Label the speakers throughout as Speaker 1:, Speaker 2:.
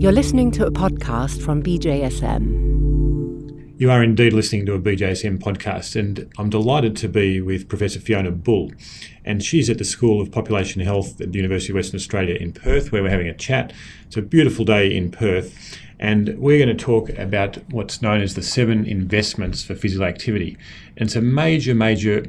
Speaker 1: You're listening to a podcast from BJSM.
Speaker 2: You are indeed listening to a BJSM podcast, and I'm delighted to be with Professor Fiona Bull. And she's at the School of Population Health at the University of Western Australia in Perth, where we're having a chat. It's a beautiful day in Perth, and we're going to talk about what's known as the seven investments for physical activity. And it's a major, major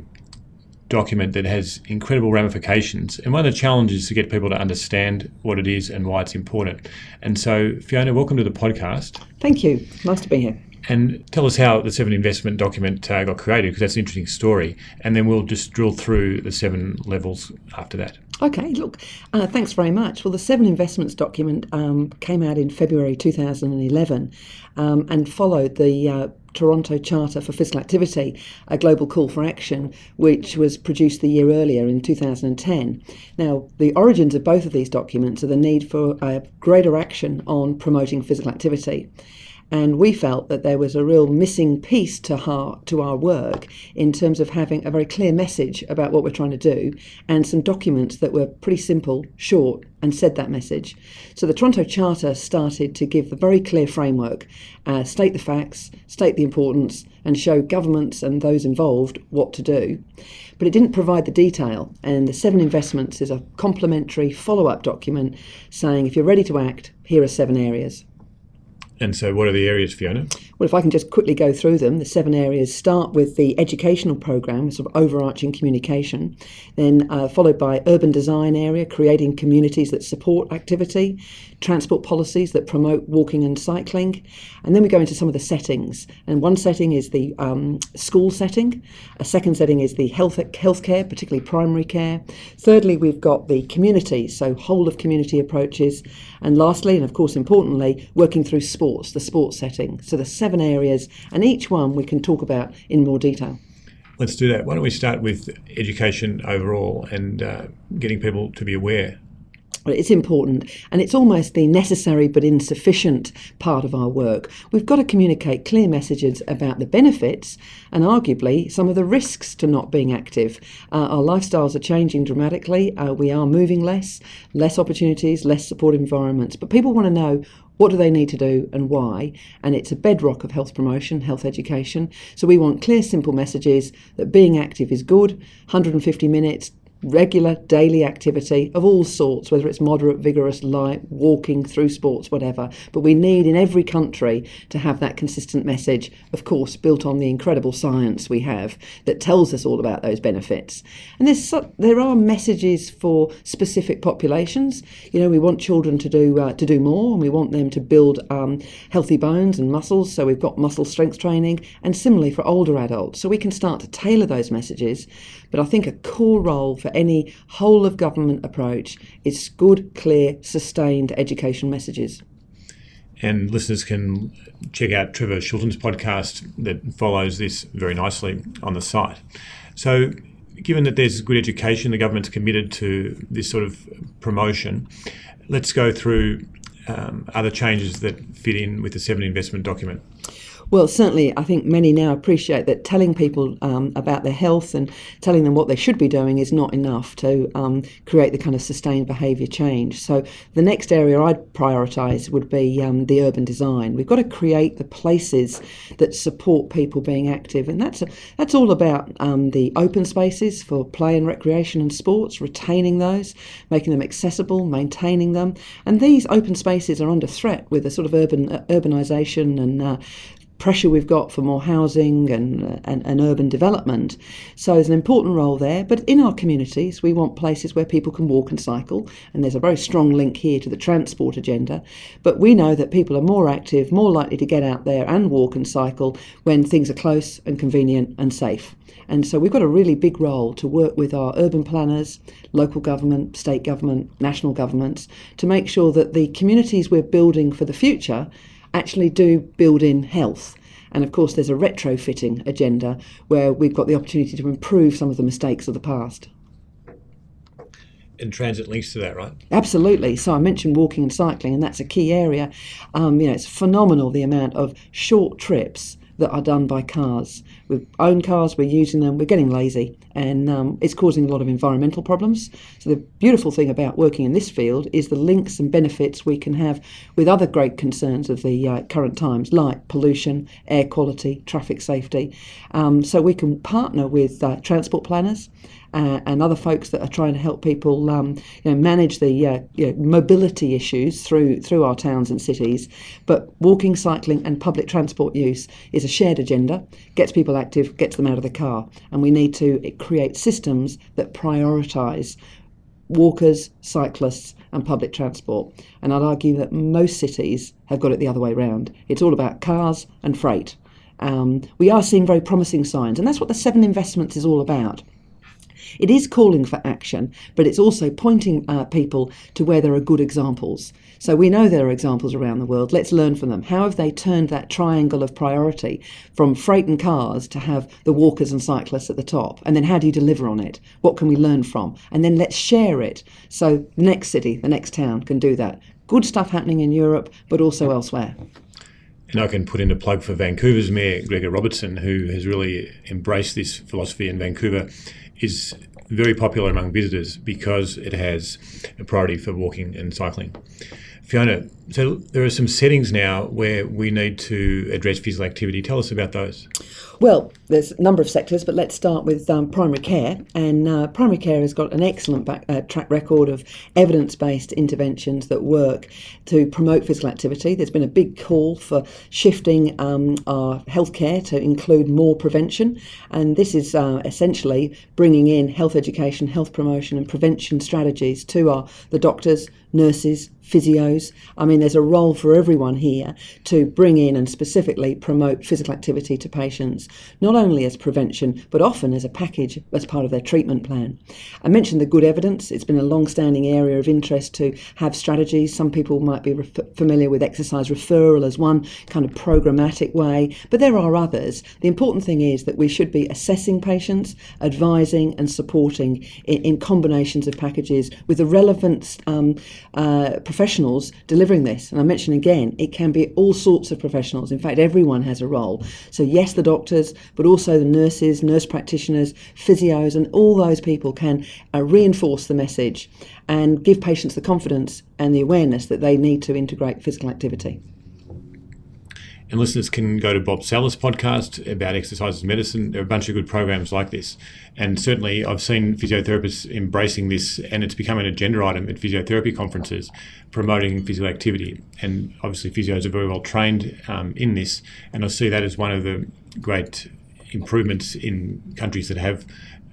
Speaker 2: document that has incredible ramifications. And one of the challenges is to get people to understand what it is and why it's important. And so, Fiona, welcome to the podcast.
Speaker 3: Thank you. Nice to be here.
Speaker 2: And tell us how the seven investment document uh, got created, because that's an interesting story. And then we'll just drill through the seven levels after that.
Speaker 3: Okay, look, uh, thanks very much. Well, the Seven Investments document um, came out in February 2011 um, and followed the uh, Toronto Charter for Physical Activity, a global call for action, which was produced the year earlier in 2010. Now, the origins of both of these documents are the need for greater action on promoting physical activity. And we felt that there was a real missing piece to our, to our work in terms of having a very clear message about what we're trying to do and some documents that were pretty simple, short, and said that message. So the Toronto Charter started to give a very clear framework, uh, state the facts, state the importance, and show governments and those involved what to do. But it didn't provide the detail, and the seven investments is a complementary follow up document saying if you're ready to act, here are seven areas.
Speaker 2: And so, what are the areas, Fiona?
Speaker 3: Well, if I can just quickly go through them, the seven areas start with the educational program, sort of overarching communication, then uh, followed by urban design area, creating communities that support activity, transport policies that promote walking and cycling, and then we go into some of the settings. And one setting is the um, school setting, a second setting is the health healthcare, particularly primary care. Thirdly, we've got the community, so whole of community approaches, and lastly, and of course importantly, working through sports, the sports setting. So the seven areas, and each one we can talk about in more detail.
Speaker 2: Let's do that. Why don't we start with education overall and uh, getting people to be aware well,
Speaker 3: it's important and it's almost the necessary but insufficient part of our work. We've got to communicate clear messages about the benefits and arguably some of the risks to not being active. Uh, our lifestyles are changing dramatically. Uh, we are moving less, less opportunities, less support environments. But people want to know what do they need to do and why? And it's a bedrock of health promotion, health education. So we want clear, simple messages that being active is good, 150 minutes, regular daily activity of all sorts, whether it's moderate, vigorous, light, walking through sports, whatever. But we need in every country to have that consistent message, of course, built on the incredible science we have that tells us all about those benefits. And there's there are messages for specific populations. You know, we want children to do uh, to do more, and we want them to build um, healthy bones and muscles. So we've got muscle strength training, and similarly for older adults. So we can start to tailor those messages. But I think a core role for any whole of government approach is good, clear, sustained education messages.
Speaker 2: And listeners can check out Trevor Shilton's podcast that follows this very nicely on the site. So, given that there's good education, the government's committed to this sort of promotion, let's go through um, other changes that fit in with the seven investment document.
Speaker 3: Well, certainly, I think many now appreciate that telling people um, about their health and telling them what they should be doing is not enough to um, create the kind of sustained behaviour change. So, the next area I'd prioritise would be um, the urban design. We've got to create the places that support people being active, and that's a, that's all about um, the open spaces for play and recreation and sports, retaining those, making them accessible, maintaining them, and these open spaces are under threat with a sort of urban uh, urbanisation and uh, pressure we've got for more housing and, and, and, urban development. So there's an important role there. But in our communities, we want places where people can walk and cycle, and there's a very strong link here to the transport agenda. But we know that people are more active, more likely to get out there and walk and cycle when things are close and convenient and safe. And so we've got a really big role to work with our urban planners, local government, state government, national governments to make sure that the communities we're building for the future actually do build in health. And of course, there's a retrofitting agenda where we've got the opportunity to improve some of the mistakes of the past.
Speaker 2: And transit links to that, right?
Speaker 3: Absolutely. So I mentioned walking and cycling, and that's a key area. Um, you know, it's phenomenal the amount of short trips that are done by cars. We own cars, we're using them, we're getting lazy, and um, it's causing a lot of environmental problems. So, the beautiful thing about working in this field is the links and benefits we can have with other great concerns of the uh, current times, like pollution, air quality, traffic safety. Um, so, we can partner with uh, transport planners uh, and other folks that are trying to help people um, you know, manage the uh, you know, mobility issues through through our towns and cities. But walking, cycling, and public transport use is a shared agenda. Gets people active, gets them out of the car, and we need to create systems that prioritise walkers, cyclists, and public transport. And I'd argue that most cities have got it the other way around. It's all about cars and freight. Um, we are seeing very promising signs, and that's what the seven investments is all about. It is calling for action, but it's also pointing uh, people to where there are good examples. So we know there are examples around the world. Let's learn from them. How have they turned that triangle of priority from freight and cars to have the walkers and cyclists at the top? And then how do you deliver on it? What can we learn from? And then let's share it so the next city, the next town can do that. Good stuff happening in Europe, but also elsewhere.
Speaker 2: And I can put in a plug for Vancouver's Mayor, Gregor Robertson, who has really embraced this philosophy in Vancouver is very popular among visitors because it has a priority for walking and cycling. Fiona, so there are some settings now where we need to address physical activity. Tell us about those.
Speaker 3: Well, there's a number of sectors, but let's start with um, primary care. And uh, primary care has got an excellent back, uh, track record of evidence based interventions that work to promote physical activity. There's been a big call for shifting um, our healthcare to include more prevention. And this is uh, essentially bringing in health education, health promotion, and prevention strategies to our, the doctors, nurses, physios. I mean, there's a role for everyone here to bring in and specifically promote physical activity to patients, not only as prevention, but often as a package as part of their treatment plan. I mentioned the good evidence. It's been a long standing area of interest to have strategies. Some people might be ref- familiar with exercise referral as one kind of programmatic way, but there are others. The important thing is that we should be assessing patients, advising, and supporting in, in combinations of packages with the relevant um, uh, professionals delivering this. And I mention again, it can be all sorts of professionals. In fact, everyone has a role. So, yes, the doctors, but also the nurses, nurse practitioners, physios, and all those people can uh, reinforce the message and give patients the confidence and the awareness that they need to integrate physical activity.
Speaker 2: And listeners can go to Bob Sallis' podcast about exercise and medicine. There are a bunch of good programs like this. And certainly, I've seen physiotherapists embracing this, and it's become an agenda item at physiotherapy conferences, promoting physical activity. And obviously, physios are very well trained um, in this. And I see that as one of the great improvements in countries that have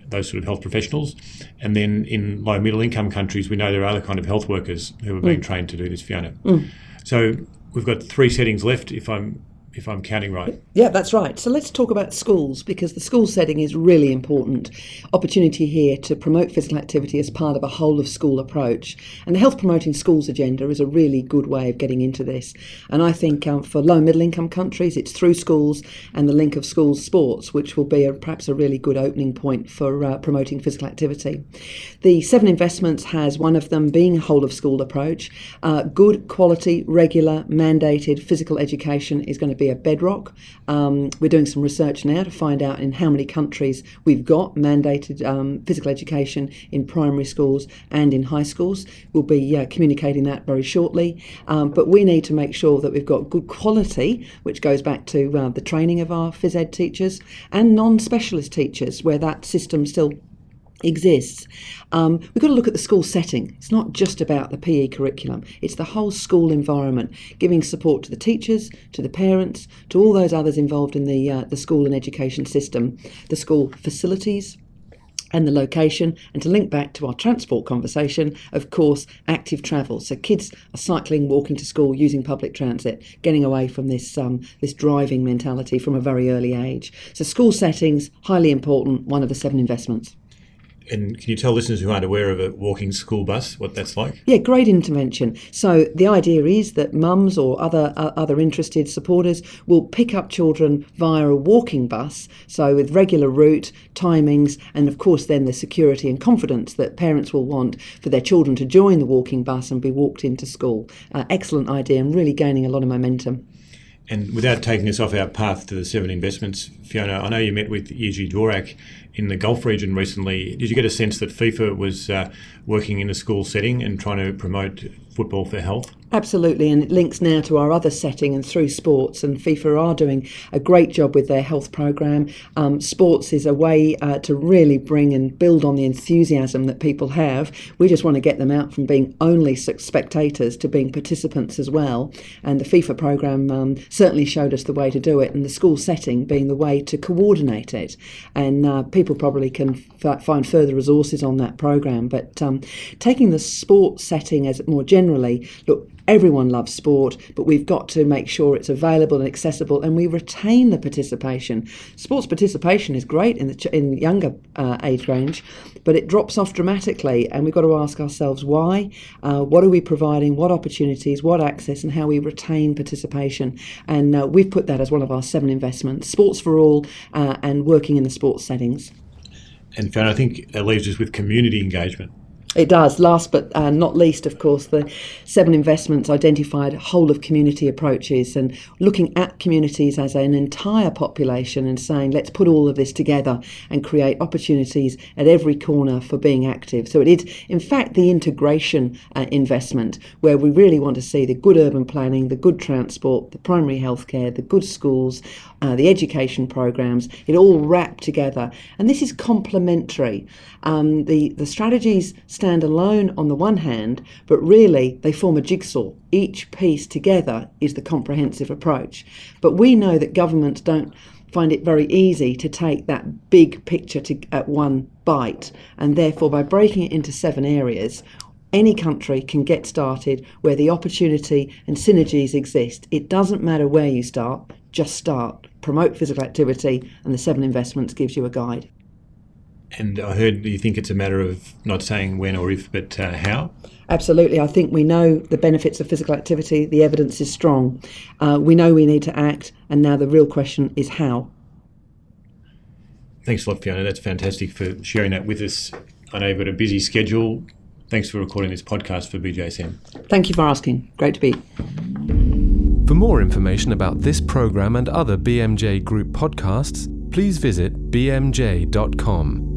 Speaker 2: those sort of health professionals. And then in low middle income countries, we know there are other kind of health workers who are being mm. trained to do this, Fiona. Mm. So we've got three settings left, if I'm if I'm counting right.
Speaker 3: Yeah, that's right. So let's talk about schools because the school setting is really important. Opportunity here to promote physical activity as part of a whole of school approach. And the health promoting schools agenda is a really good way of getting into this. And I think um, for low and middle income countries, it's through schools and the link of schools sports, which will be a, perhaps a really good opening point for uh, promoting physical activity. The seven investments has one of them being a whole of school approach. Uh, good quality, regular, mandated physical education is going to be bedrock. Um, we're doing some research now to find out in how many countries we've got mandated um, physical education in primary schools and in high schools. We'll be uh, communicating that very shortly. Um, but we need to make sure that we've got good quality, which goes back to uh, the training of our phys ed teachers and non specialist teachers, where that system still exists. Um, we've got to look at the school setting. It's not just about the PE curriculum, it's the whole school environment, giving support to the teachers, to the parents, to all those others involved in the, uh, the school and education system, the school facilities. And the location, and to link back to our transport conversation, of course, active travel. So kids are cycling, walking to school, using public transit, getting away from this um, this driving mentality from a very early age. So school settings highly important. One of the seven investments.
Speaker 2: And can you tell listeners who aren't aware of a walking school bus what that's like?
Speaker 3: Yeah, great intervention. So the idea is that mums or other uh, other interested supporters will pick up children via a walking bus, so with regular route, timings, and of course then the security and confidence that parents will want for their children to join the walking bus and be walked into school. Uh, excellent idea and really gaining a lot of momentum.
Speaker 2: And without taking us off our path to the seven investments, Fiona, I know you met with Jiří Dvorak in the Gulf region recently. Did you get a sense that FIFA was uh, working in a school setting and trying to promote football for health?
Speaker 3: Absolutely, and it links now to our other setting and through sports. And FIFA are doing a great job with their health program. Um, sports is a way uh, to really bring and build on the enthusiasm that people have. We just want to get them out from being only spectators to being participants as well. And the FIFA program um, certainly showed us the way to do it, and the school setting being the way to coordinate it. And uh, people probably can f- find further resources on that program. But um, taking the sport setting as more generally, look Everyone loves sport, but we've got to make sure it's available and accessible, and we retain the participation. Sports participation is great in the ch- in younger uh, age range, but it drops off dramatically, and we've got to ask ourselves why. Uh, what are we providing? What opportunities? What access? And how we retain participation? And uh, we've put that as one of our seven investments: sports for all, uh, and working in the sports settings.
Speaker 2: And Fiona, I think that leaves us with community engagement.
Speaker 3: It does. Last but uh, not least, of course, the seven investments identified whole of community approaches and looking at communities as an entire population and saying, let's put all of this together and create opportunities at every corner for being active. So it is, in fact, the integration uh, investment where we really want to see the good urban planning, the good transport, the primary healthcare, the good schools, uh, the education programs, it all wrapped together. And this is complementary. Um, the, the strategies stand alone on the one hand, but really they form a jigsaw. Each piece together is the comprehensive approach. But we know that governments don't find it very easy to take that big picture to, at one bite, and therefore by breaking it into seven areas, any country can get started where the opportunity and synergies exist. It doesn't matter where you start, just start. Promote physical activity, and the seven investments gives you a guide.
Speaker 2: And I heard you think it's a matter of not saying when or if, but uh, how?
Speaker 3: Absolutely. I think we know the benefits of physical activity. The evidence is strong. Uh, we know we need to act, and now the real question is how.
Speaker 2: Thanks a lot, Fiona. That's fantastic for sharing that with us. I know you've got a busy schedule. Thanks for recording this podcast for BJSM.
Speaker 3: Thank you for asking. Great to be.
Speaker 4: For more information about this program and other BMJ Group podcasts, please visit bmj.com.